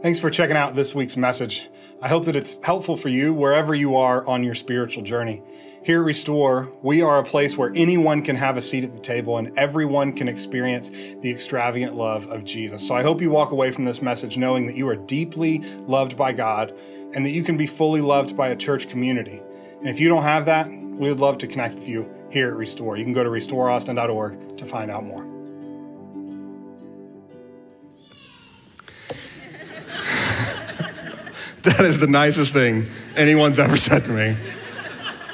Thanks for checking out this week's message. I hope that it's helpful for you wherever you are on your spiritual journey. Here at Restore, we are a place where anyone can have a seat at the table and everyone can experience the extravagant love of Jesus. So I hope you walk away from this message knowing that you are deeply loved by God and that you can be fully loved by a church community. And if you don't have that, we would love to connect with you here at Restore. You can go to restoreaustin.org to find out more. That is the nicest thing anyone's ever said to me.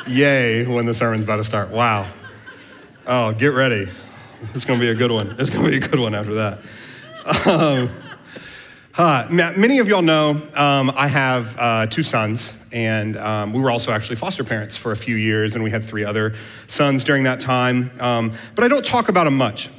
Yay, when the sermon's about to start. Wow. Oh, get ready. It's going to be a good one. It's going to be a good one after that. Um, uh, many of y'all know um, I have uh, two sons, and um, we were also actually foster parents for a few years, and we had three other sons during that time. Um, but I don't talk about them much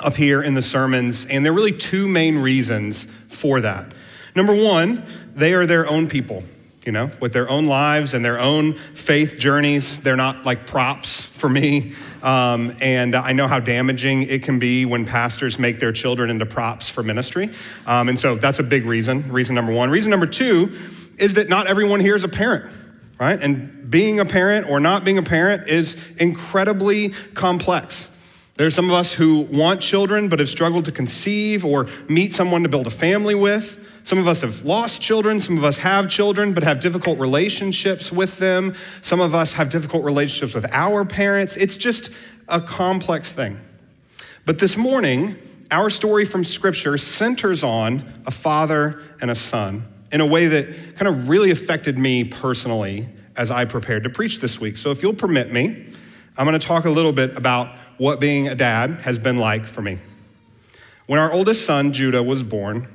up here in the sermons, and there are really two main reasons for that. Number one, they are their own people, you know, with their own lives and their own faith journeys. They're not like props for me. Um, and I know how damaging it can be when pastors make their children into props for ministry. Um, and so that's a big reason, reason number one. Reason number two is that not everyone here is a parent, right? And being a parent or not being a parent is incredibly complex. There's some of us who want children but have struggled to conceive or meet someone to build a family with. Some of us have lost children. Some of us have children, but have difficult relationships with them. Some of us have difficult relationships with our parents. It's just a complex thing. But this morning, our story from Scripture centers on a father and a son in a way that kind of really affected me personally as I prepared to preach this week. So if you'll permit me, I'm going to talk a little bit about what being a dad has been like for me. When our oldest son, Judah, was born,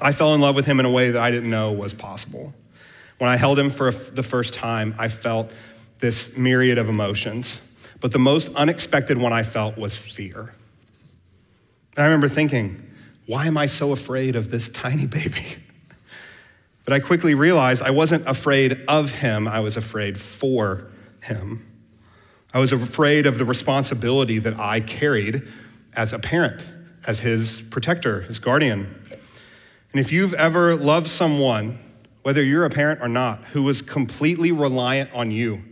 I fell in love with him in a way that I didn't know was possible. When I held him for the first time, I felt this myriad of emotions, but the most unexpected one I felt was fear. And I remember thinking, why am I so afraid of this tiny baby? But I quickly realized I wasn't afraid of him, I was afraid for him. I was afraid of the responsibility that I carried as a parent, as his protector, his guardian. And if you've ever loved someone, whether you're a parent or not, who was completely reliant on you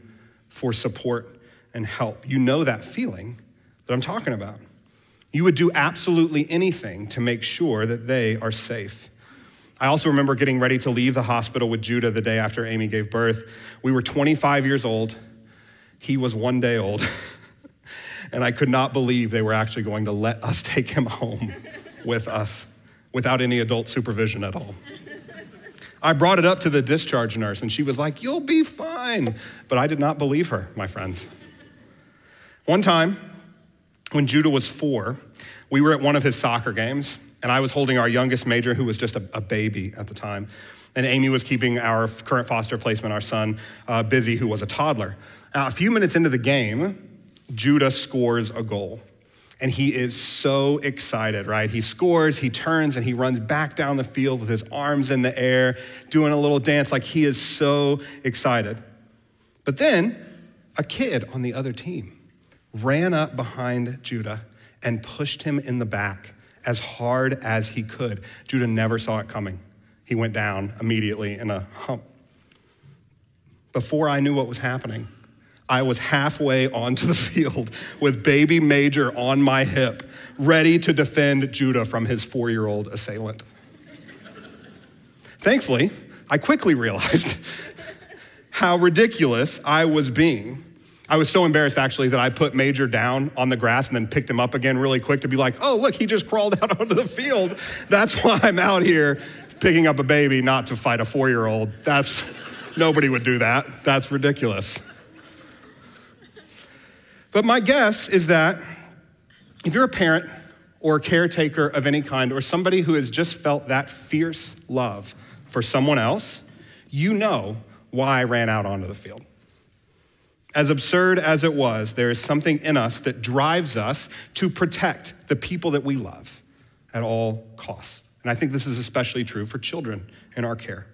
for support and help, you know that feeling that I'm talking about. You would do absolutely anything to make sure that they are safe. I also remember getting ready to leave the hospital with Judah the day after Amy gave birth. We were 25 years old. He was one day old. and I could not believe they were actually going to let us take him home with us without any adult supervision at all. I brought it up to the discharge nurse, and she was like, You'll be fine. But I did not believe her, my friends. One time, when Judah was four, we were at one of his soccer games, and I was holding our youngest Major, who was just a, a baby at the time. And Amy was keeping our current foster placement, our son, uh, busy, who was a toddler. Now, a few minutes into the game, Judah scores a goal and he is so excited, right? He scores, he turns, and he runs back down the field with his arms in the air, doing a little dance like he is so excited. But then a kid on the other team ran up behind Judah and pushed him in the back as hard as he could. Judah never saw it coming. He went down immediately in a hump. Before I knew what was happening, I was halfway onto the field with baby Major on my hip, ready to defend Judah from his four year old assailant. Thankfully, I quickly realized how ridiculous I was being. I was so embarrassed actually that I put Major down on the grass and then picked him up again really quick to be like, oh, look, he just crawled out onto the field. That's why I'm out here picking up a baby, not to fight a four year old. That's, nobody would do that. That's ridiculous. But my guess is that if you're a parent or a caretaker of any kind, or somebody who has just felt that fierce love for someone else, you know why I ran out onto the field. As absurd as it was, there is something in us that drives us to protect the people that we love at all costs. And I think this is especially true for children in our care.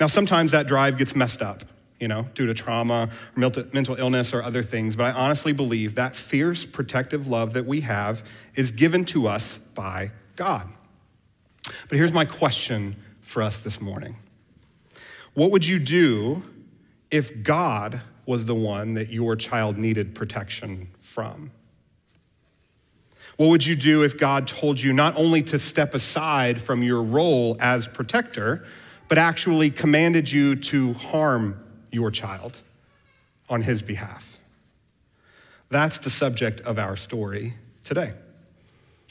Now, sometimes that drive gets messed up you know, due to trauma mental illness or other things. But I honestly believe that fierce protective love that we have is given to us by God. But here's my question for us this morning What would you do if God was the one that your child needed protection from? What would you do if God told you not only to step aside from your role as protector, but actually commanded you to harm your child on his behalf? That's the subject of our story today.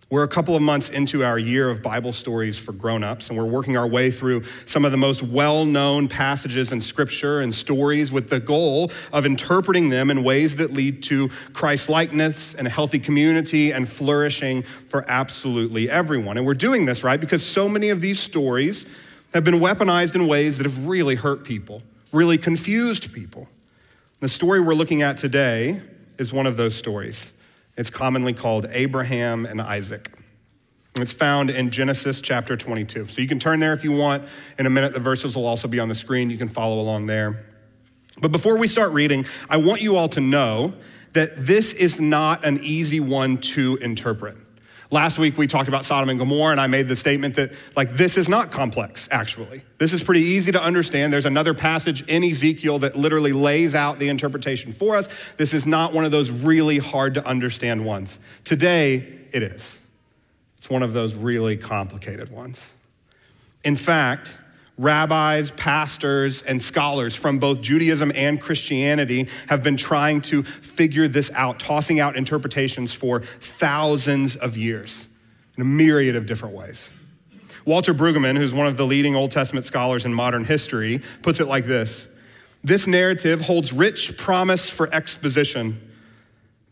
We're a couple of months into our year of Bible stories for grown-ups, and we're working our way through some of the most well-known passages in Scripture and stories with the goal of interpreting them in ways that lead to Christ-likeness and a healthy community and flourishing for absolutely everyone. And we're doing this, right, because so many of these stories have been weaponized in ways that have really hurt people, really confused people. The story we're looking at today is one of those stories. It's commonly called Abraham and Isaac. It's found in Genesis chapter 22. So you can turn there if you want. In a minute, the verses will also be on the screen. You can follow along there. But before we start reading, I want you all to know that this is not an easy one to interpret. Last week we talked about Sodom and Gomorrah, and I made the statement that, like, this is not complex, actually. This is pretty easy to understand. There's another passage in Ezekiel that literally lays out the interpretation for us. This is not one of those really hard to understand ones. Today, it is. It's one of those really complicated ones. In fact, rabbis, pastors, and scholars from both Judaism and Christianity have been trying to figure this out, tossing out interpretations for thousands of years in a myriad of different ways. Walter Brueggemann, who's one of the leading Old Testament scholars in modern history, puts it like this This narrative holds rich promise for exposition,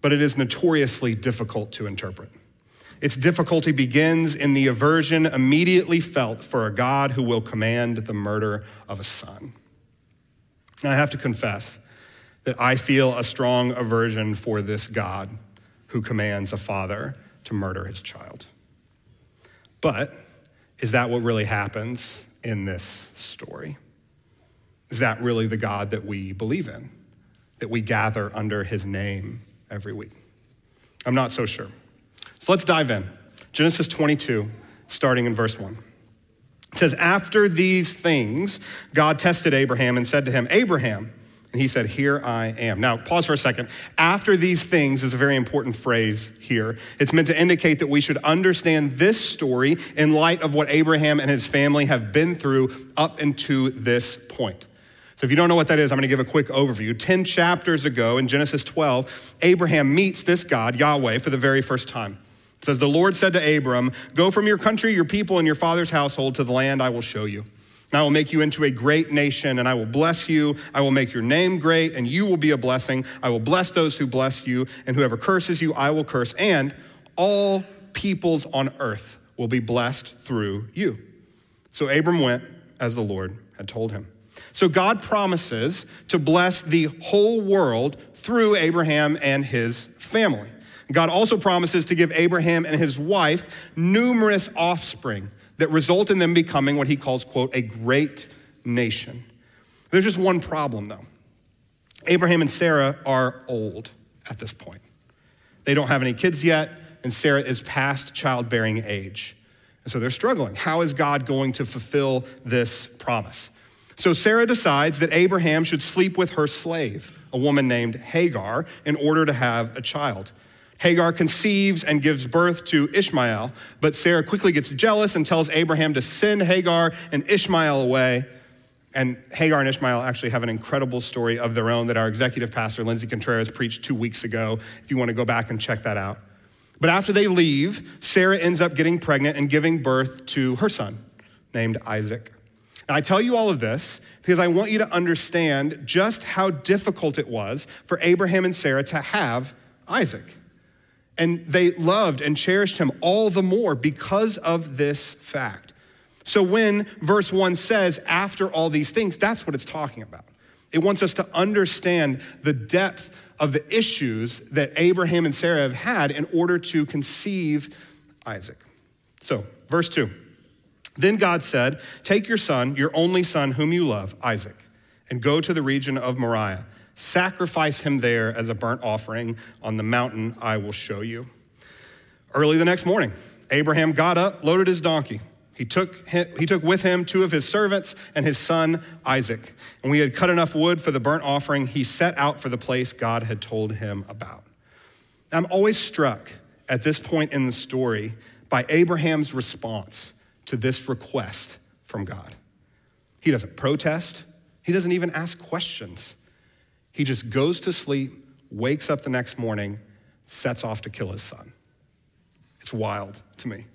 but it is notoriously difficult to interpret. Its difficulty begins in the aversion immediately felt for a God who will command the murder of a son. And I have to confess that I feel a strong aversion for this God who commands a father to murder his child. But is that what really happens in this story? Is that really the God that we believe in, that we gather under his name every week? I'm not so sure. So let's dive in. Genesis 22, starting in verse 1. It says, After these things, God tested Abraham and said to him, Abraham, and he said, Here I am. Now, pause for a second. After these things is a very important phrase here. It's meant to indicate that we should understand this story in light of what Abraham and his family have been through up into this point. So, if you don't know what that is, I'm going to give a quick overview. 10 chapters ago in Genesis 12, Abraham meets this God, Yahweh, for the very first time. It says, The Lord said to Abram, Go from your country, your people, and your father's household to the land I will show you. And I will make you into a great nation, and I will bless you. I will make your name great, and you will be a blessing. I will bless those who bless you, and whoever curses you, I will curse. And all peoples on earth will be blessed through you. So Abram went as the Lord had told him. So God promises to bless the whole world through Abraham and his family. God also promises to give Abraham and his wife numerous offspring that result in them becoming what he calls, quote, a great nation. There's just one problem, though. Abraham and Sarah are old at this point. They don't have any kids yet, and Sarah is past childbearing age. And so they're struggling. How is God going to fulfill this promise? So Sarah decides that Abraham should sleep with her slave, a woman named Hagar, in order to have a child. Hagar conceives and gives birth to Ishmael, but Sarah quickly gets jealous and tells Abraham to send Hagar and Ishmael away. And Hagar and Ishmael actually have an incredible story of their own that our executive pastor, Lindsay Contreras, preached two weeks ago, if you want to go back and check that out. But after they leave, Sarah ends up getting pregnant and giving birth to her son, named Isaac. And I tell you all of this because I want you to understand just how difficult it was for Abraham and Sarah to have Isaac. And they loved and cherished him all the more because of this fact. So when verse 1 says, after all these things, that's what it's talking about. It wants us to understand the depth of the issues that Abraham and Sarah have had in order to conceive Isaac. So, verse 2. Then God said, Take your son, your only son, whom you love, Isaac, and go to the region of Moriah Sacrifice him there as a burnt offering on the mountain I will show you. Early the next morning, Abraham got up, loaded his donkey. He took, he took with him two of his servants and his son Isaac. And we had cut enough wood for the burnt offering. He set out for the place God had told him about. I'm always struck at this point in the story by Abraham's response to this request from God. He doesn't protest, he doesn't even ask questions. He just goes to sleep, wakes up the next morning, sets off to kill his son. It's wild to me.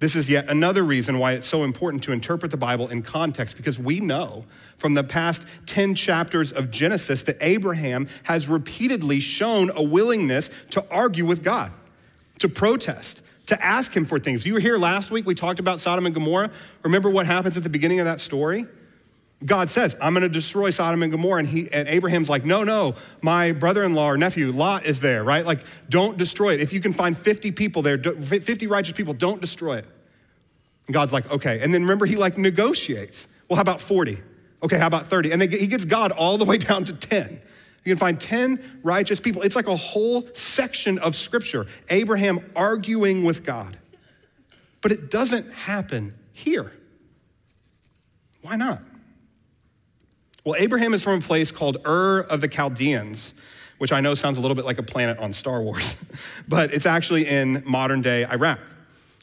This is yet another reason why it's so important to interpret the Bible in context because we know from the past 10 chapters of Genesis that Abraham has repeatedly shown a willingness to argue with God, to protest, to ask him for things. You were here last week, we talked about Sodom and Gomorrah. Remember what happens at the beginning of that story? God says, I'm going to destroy Sodom and Gomorrah. And, he, and Abraham's like, no, no, my brother in law or nephew, Lot, is there, right? Like, don't destroy it. If you can find 50 people there, 50 righteous people, don't destroy it. And God's like, okay. And then remember, he like negotiates. Well, how about 40? Okay, how about 30? And they, he gets God all the way down to 10. You can find 10 righteous people. It's like a whole section of scripture. Abraham arguing with God. But it doesn't happen here. Why not? Well, Abraham is from a place called Ur of the Chaldeans, which I know sounds a little bit like a planet on Star Wars, but it's actually in modern day Iraq.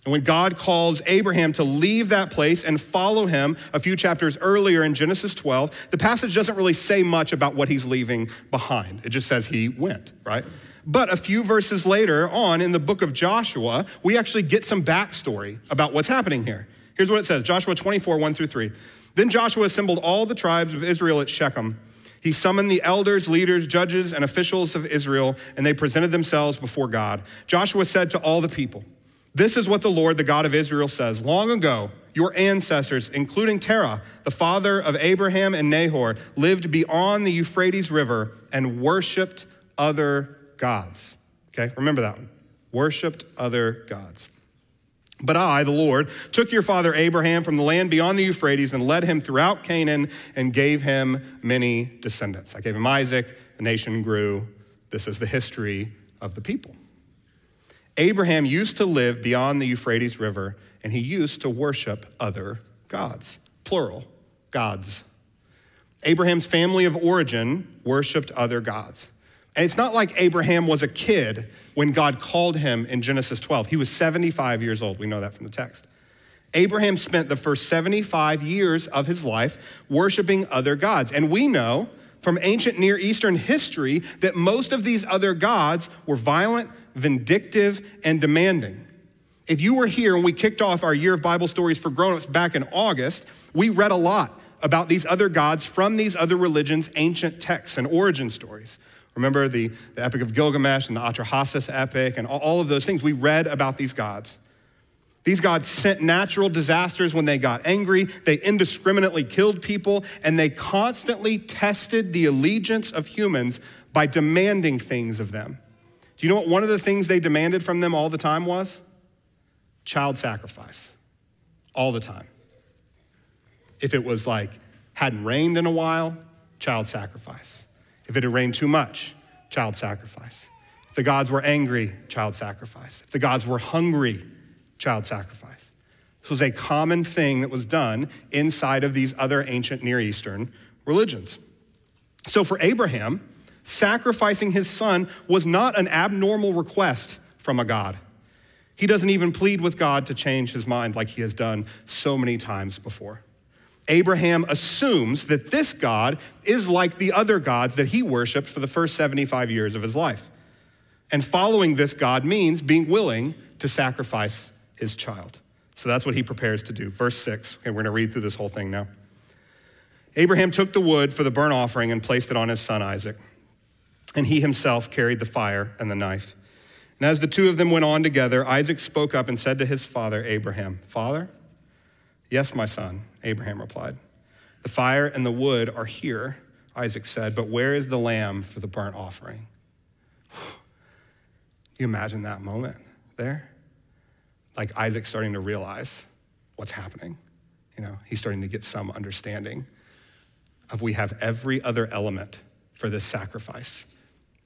And when God calls Abraham to leave that place and follow him a few chapters earlier in Genesis 12, the passage doesn't really say much about what he's leaving behind. It just says he went, right? But a few verses later on in the book of Joshua, we actually get some backstory about what's happening here. Here's what it says Joshua 24, 1 through 3. Then Joshua assembled all the tribes of Israel at Shechem. He summoned the elders, leaders, judges, and officials of Israel, and they presented themselves before God. Joshua said to all the people, This is what the Lord, the God of Israel, says. Long ago, your ancestors, including Terah, the father of Abraham and Nahor, lived beyond the Euphrates River and worshiped other gods. Okay, remember that one. Worshiped other gods. But I, the Lord, took your father Abraham from the land beyond the Euphrates and led him throughout Canaan and gave him many descendants. I gave him Isaac, the nation grew. This is the history of the people. Abraham used to live beyond the Euphrates River and he used to worship other gods, plural, gods. Abraham's family of origin worshiped other gods. And it's not like Abraham was a kid when God called him in Genesis 12. He was 75 years old. We know that from the text. Abraham spent the first 75 years of his life worshiping other gods. And we know from ancient Near Eastern history that most of these other gods were violent, vindictive, and demanding. If you were here when we kicked off our year of Bible stories for grown-ups back in August, we read a lot about these other gods from these other religions' ancient texts and origin stories. Remember the, the Epic of Gilgamesh and the Atrahasis epic and all, all of those things. We read about these gods. These gods sent natural disasters when they got angry. They indiscriminately killed people, and they constantly tested the allegiance of humans by demanding things of them. Do you know what one of the things they demanded from them all the time was? Child sacrifice. All the time. If it was like, hadn't rained in a while, child sacrifice. If it had rained too much, child sacrifice. If the gods were angry, child sacrifice. If the gods were hungry, child sacrifice. This was a common thing that was done inside of these other ancient Near Eastern religions. So for Abraham, sacrificing his son was not an abnormal request from a God. He doesn't even plead with God to change his mind like he has done so many times before. Abraham assumes that this God is like the other gods that he worshiped for the first 75 years of his life. And following this God means being willing to sacrifice his child. So that's what he prepares to do. Verse 6. Okay, we're going to read through this whole thing now. Abraham took the wood for the burnt offering and placed it on his son Isaac. And he himself carried the fire and the knife. And as the two of them went on together, Isaac spoke up and said to his father, Abraham, Father? Yes, my son, Abraham replied. The fire and the wood are here, Isaac said, but where is the lamb for the burnt offering? you imagine that moment there? Like Isaac starting to realize what's happening. You know, he's starting to get some understanding of we have every other element for this sacrifice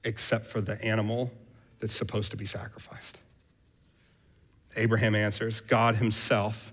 except for the animal that's supposed to be sacrificed. Abraham answers, God himself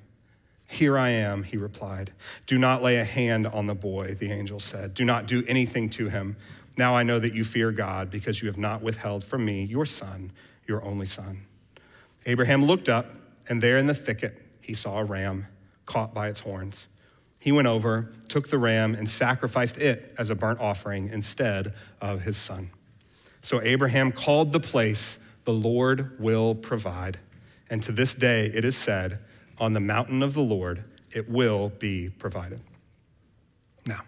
Here I am, he replied. Do not lay a hand on the boy, the angel said. Do not do anything to him. Now I know that you fear God because you have not withheld from me your son, your only son. Abraham looked up, and there in the thicket he saw a ram caught by its horns. He went over, took the ram, and sacrificed it as a burnt offering instead of his son. So Abraham called the place, The Lord will provide. And to this day it is said, On the mountain of the Lord it will be provided. Now,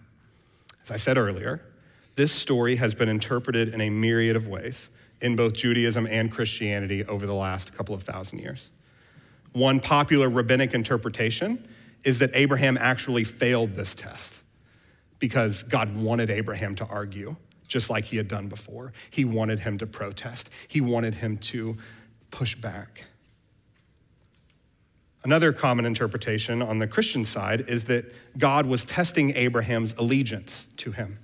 as I said earlier, this story has been interpreted in a myriad of ways in both Judaism and Christianity over the last couple of thousand years. One popular rabbinic interpretation is that Abraham actually failed this test because God wanted Abraham to argue, just like he had done before. He wanted him to protest, he wanted him to push back. Another common interpretation on the Christian side is that God was testing Abraham's allegiance to him.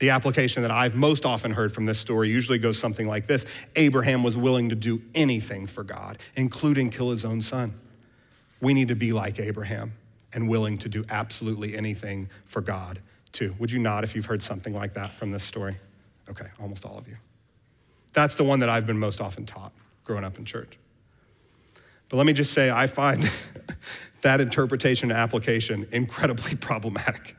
The application that I've most often heard from this story usually goes something like this Abraham was willing to do anything for God, including kill his own son. We need to be like Abraham and willing to do absolutely anything for God, too. Would you nod if you've heard something like that from this story? Okay, almost all of you. That's the one that I've been most often taught growing up in church. But let me just say, I find that interpretation and application incredibly problematic.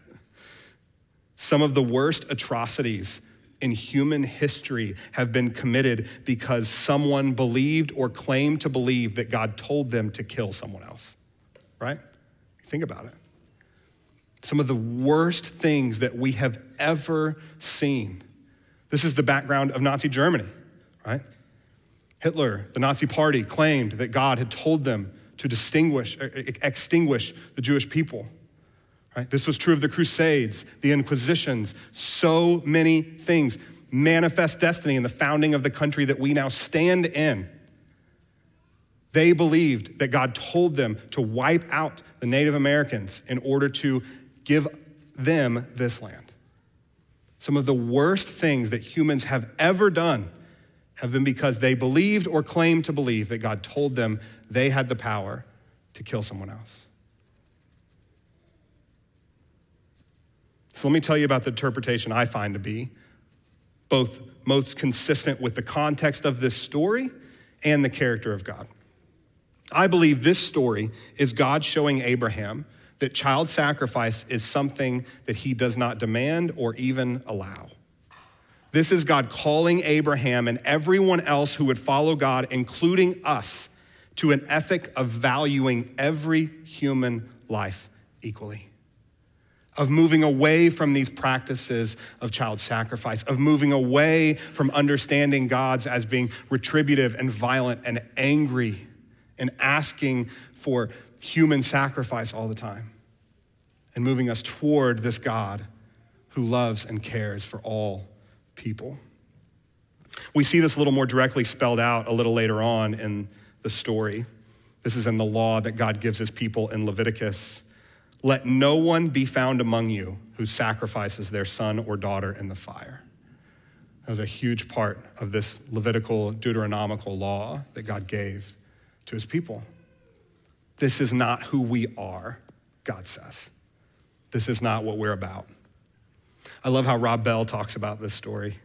Some of the worst atrocities in human history have been committed because someone believed or claimed to believe that God told them to kill someone else, right? Think about it. Some of the worst things that we have ever seen. This is the background of Nazi Germany, right? Hitler, the Nazi party, claimed that God had told them to distinguish, er, er, extinguish the Jewish people. Right? This was true of the Crusades, the Inquisitions, so many things. Manifest destiny in the founding of the country that we now stand in. They believed that God told them to wipe out the Native Americans in order to give them this land. Some of the worst things that humans have ever done have been because they believed or claimed to believe that God told them they had the power to kill someone else. So let me tell you about the interpretation I find to be both most consistent with the context of this story and the character of God. I believe this story is God showing Abraham that child sacrifice is something that he does not demand or even allow. This is God calling Abraham and everyone else who would follow God, including us, to an ethic of valuing every human life equally. Of moving away from these practices of child sacrifice, of moving away from understanding gods as being retributive and violent and angry and asking for human sacrifice all the time, and moving us toward this God who loves and cares for all people. We see this a little more directly spelled out a little later on in the story. This is in the law that God gives his people in Leviticus. Let no one be found among you who sacrifices their son or daughter in the fire. That was a huge part of this Levitical Deuteronomical law that God gave to his people. This is not who we are, God says. This is not what we're about. I love how Rob Bell talks about this story.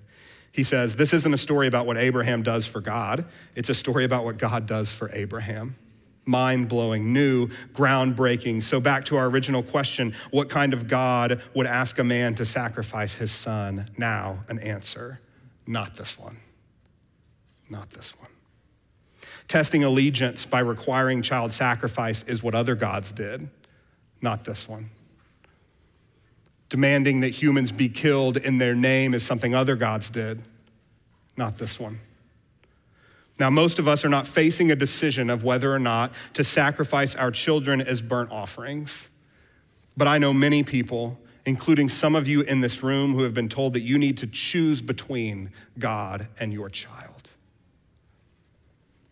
He says, This isn't a story about what Abraham does for God, it's a story about what God does for Abraham mind blowing, new, groundbreaking. So, back to our original question what kind of God would ask a man to sacrifice his son? Now, an answer not this one. Not this one. Testing allegiance by requiring child sacrifice is what other gods did, not this one. Demanding that humans be killed in their name is something other gods did, not this one. Now, most of us are not facing a decision of whether or not to sacrifice our children as burnt offerings. But I know many people, including some of you in this room who have been told that you need to choose between God and your child.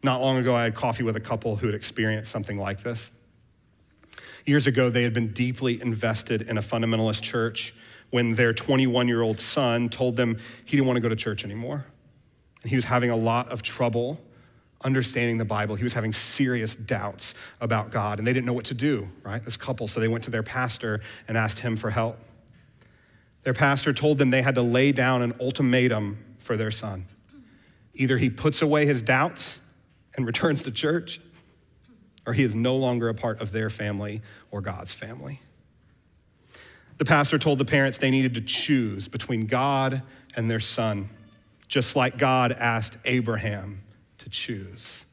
Not long ago, I had coffee with a couple who had experienced something like this. Years ago, they had been deeply invested in a fundamentalist church when their 21 year old son told them he didn't want to go to church anymore. And he was having a lot of trouble understanding the Bible. He was having serious doubts about God, and they didn't know what to do, right? This couple. So they went to their pastor and asked him for help. Their pastor told them they had to lay down an ultimatum for their son. Either he puts away his doubts and returns to church, or he is no longer a part of their family or God's family. The pastor told the parents they needed to choose between God and their son, just like God asked Abraham to choose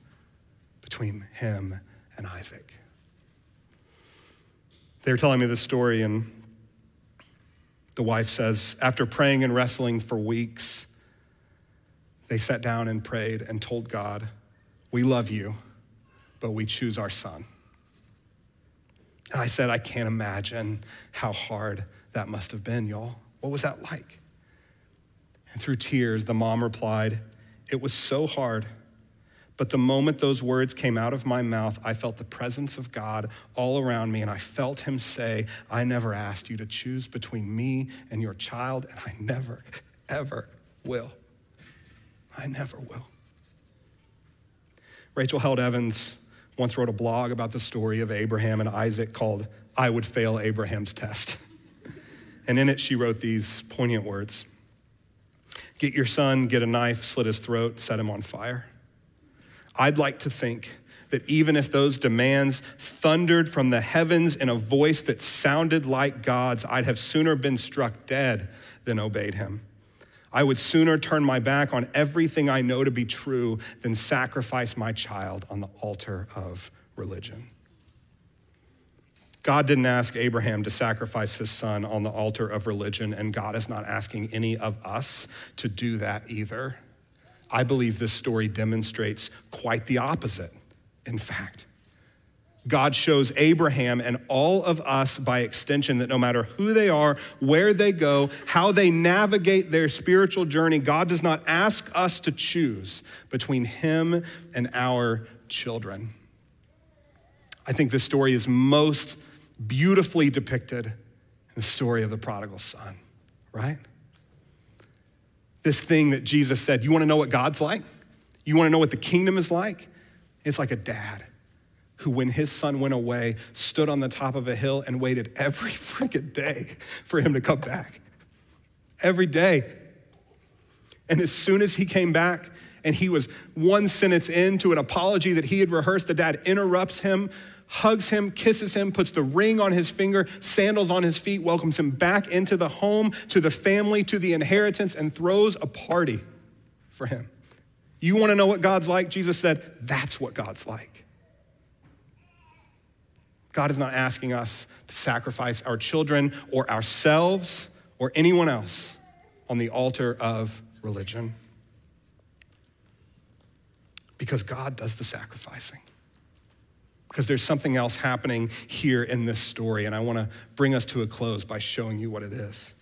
between him and Isaac. They were telling me this story, and the wife says, after praying and wrestling for weeks, they sat down and prayed and told God, We love you, but we choose our son. And I said, I can't imagine how hard that must have been, y'all. What was that like? And through tears, the mom replied, It was so hard but the moment those words came out of my mouth, I felt the presence of God all around me, and I felt Him say, I never asked you to choose between me and your child, and I never, ever will. I never will. Rachel Held Evans once wrote a blog about the story of Abraham and Isaac called I Would Fail Abraham's Test. And in it, she wrote these poignant words Get your son, get a knife, slit his throat, set him on fire. I'd like to think that even if those demands thundered from the heavens in a voice that sounded like God's, I'd have sooner been struck dead than obeyed him. I would sooner turn my back on everything I know to be true than sacrifice my child on the altar of religion. God didn't ask Abraham to sacrifice his son on the altar of religion, and God is not asking any of us to do that either. I believe this story demonstrates quite the opposite, in fact. God shows Abraham and all of us by extension that no matter who they are, where they go, how they navigate their spiritual journey, God does not ask us to choose between him and our children. I think this story is most beautifully depicted in the story of the prodigal son, right? this thing that Jesus said. You want to know what God's like? You want to know what the kingdom is like? It's like a dad who, when his son went away, stood on the top of a hill and waited every freaking day for him to come back. Every day. And as soon as he came back, and he was one sentence into an apology that he had rehearsed, the dad interrupts him hugs him, kisses him, puts the ring on his finger, sandals on his feet, welcomes him back into the home, to the family, to the inheritance, and throws a party for him. You want to know what God's like? Jesus said, That's what God's like. God is not asking us to sacrifice our children or ourselves or anyone else on the altar of religion because God does the sacrificing because there's something else happening here in this story, and I want to bring us to a close by showing you what it is.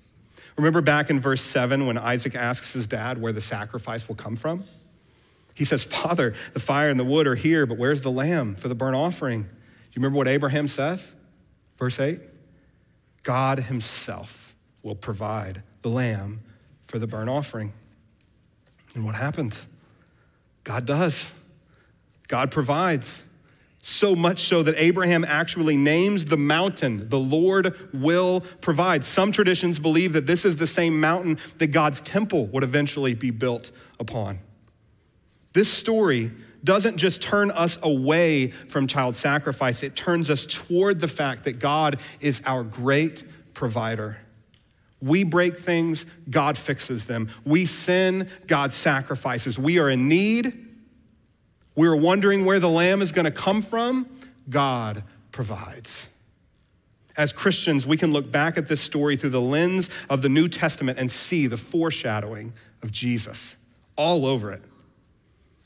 Remember back in verse 7 when Isaac asks his dad where the sacrifice will come from? He says, Father, the fire and the wood are here, but where's the lamb for the burnt offering? You remember what Abraham says? Verse 8 God himself will provide the lamb for the burnt offering. And what happens? God does. God provides. So much so that Abraham actually names the mountain, the Lord will provide. Some traditions believe that this is the same mountain that God's temple would eventually be built upon. This story doesn't just turn us away from child sacrifice, it turns us toward the fact that God is our great provider. We break things, God fixes them. We sin, God sacrifices. We are in need, we are wondering where the lamb is going to come from. God provides. As Christians, we can look back at this story through the lens of the New Testament and see the foreshadowing of Jesus all over it.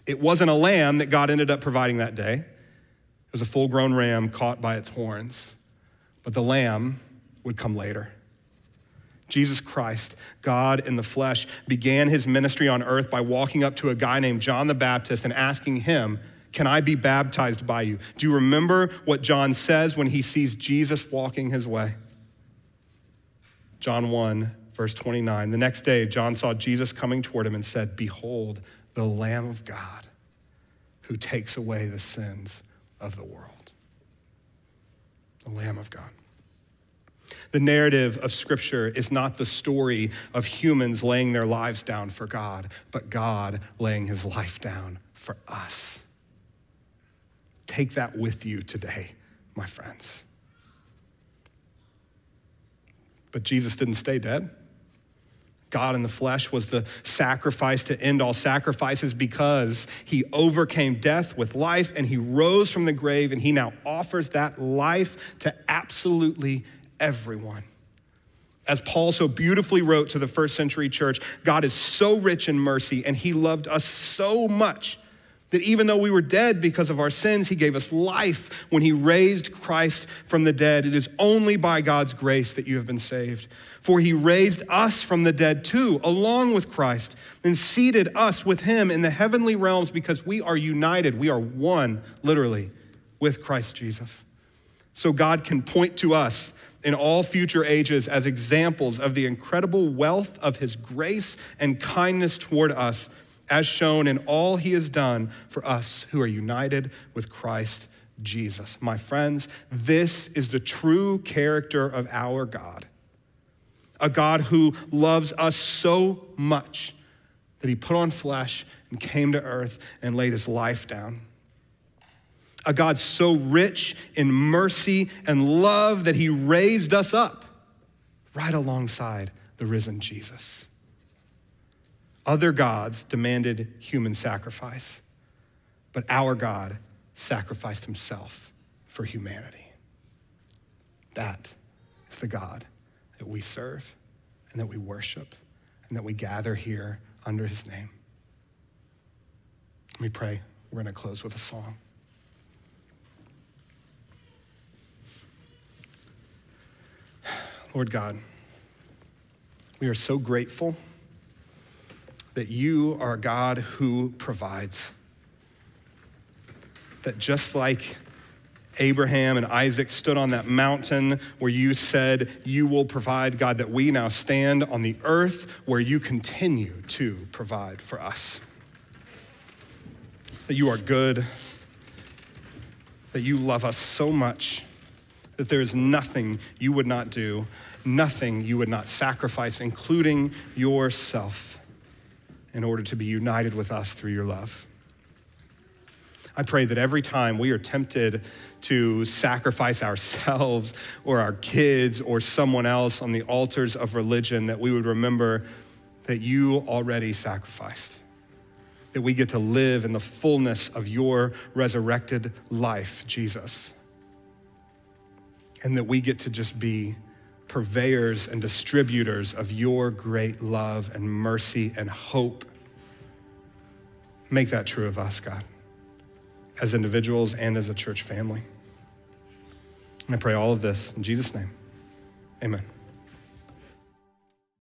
It wasn't a lamb that God ended up providing that day, it was a full grown ram caught by its horns. But the lamb would come later. Jesus Christ, God in the flesh, began his ministry on earth by walking up to a guy named John the Baptist and asking him, Can I be baptized by you? Do you remember what John says when he sees Jesus walking his way? John 1, verse 29. The next day, John saw Jesus coming toward him and said, Behold, the Lamb of God who takes away the sins of the world. The Lamb of God. The narrative of Scripture is not the story of humans laying their lives down for God, but God laying his life down for us. Take that with you today, my friends. But Jesus didn't stay dead. God in the flesh was the sacrifice to end all sacrifices because he overcame death with life and he rose from the grave and he now offers that life to absolutely everyone. As Paul so beautifully wrote to the first century church, God is so rich in mercy and he loved us so much that even though we were dead because of our sins, he gave us life when he raised Christ from the dead. It is only by God's grace that you have been saved. For he raised us from the dead too, along with Christ, and seated us with him in the heavenly realms because we are united. We are one, literally, with Christ Jesus. So God can point to us in all future ages as examples of the incredible wealth of his grace and kindness toward us, as shown in all he has done for us who are united with Christ Jesus. My friends, this is the true character of our God. A God who loves us so much that he put on flesh and came to earth and laid his life down a God so rich in mercy and love that he raised us up right alongside the risen Jesus. Other gods demanded human sacrifice, but our God sacrificed himself for humanity. That is the God that we serve and that we worship and that we gather here under his name. Let me pray. We're going to close with a song. Lord God, we are so grateful that you are a God who provides. That just like Abraham and Isaac stood on that mountain where you said you will provide, God, that we now stand on the earth where you continue to provide for us. That you are good, that you love us so much that there is nothing you would not do, nothing you would not sacrifice, including yourself, in order to be united with us through your love. I pray that every time we are tempted to sacrifice ourselves or our kids or someone else on the altars of religion, that we would remember that you already sacrificed, that we get to live in the fullness of your resurrected life, Jesus and that we get to just be purveyors and distributors of your great love and mercy and hope. Make that true of us, God, as individuals and as a church family. And I pray all of this in Jesus' name. Amen.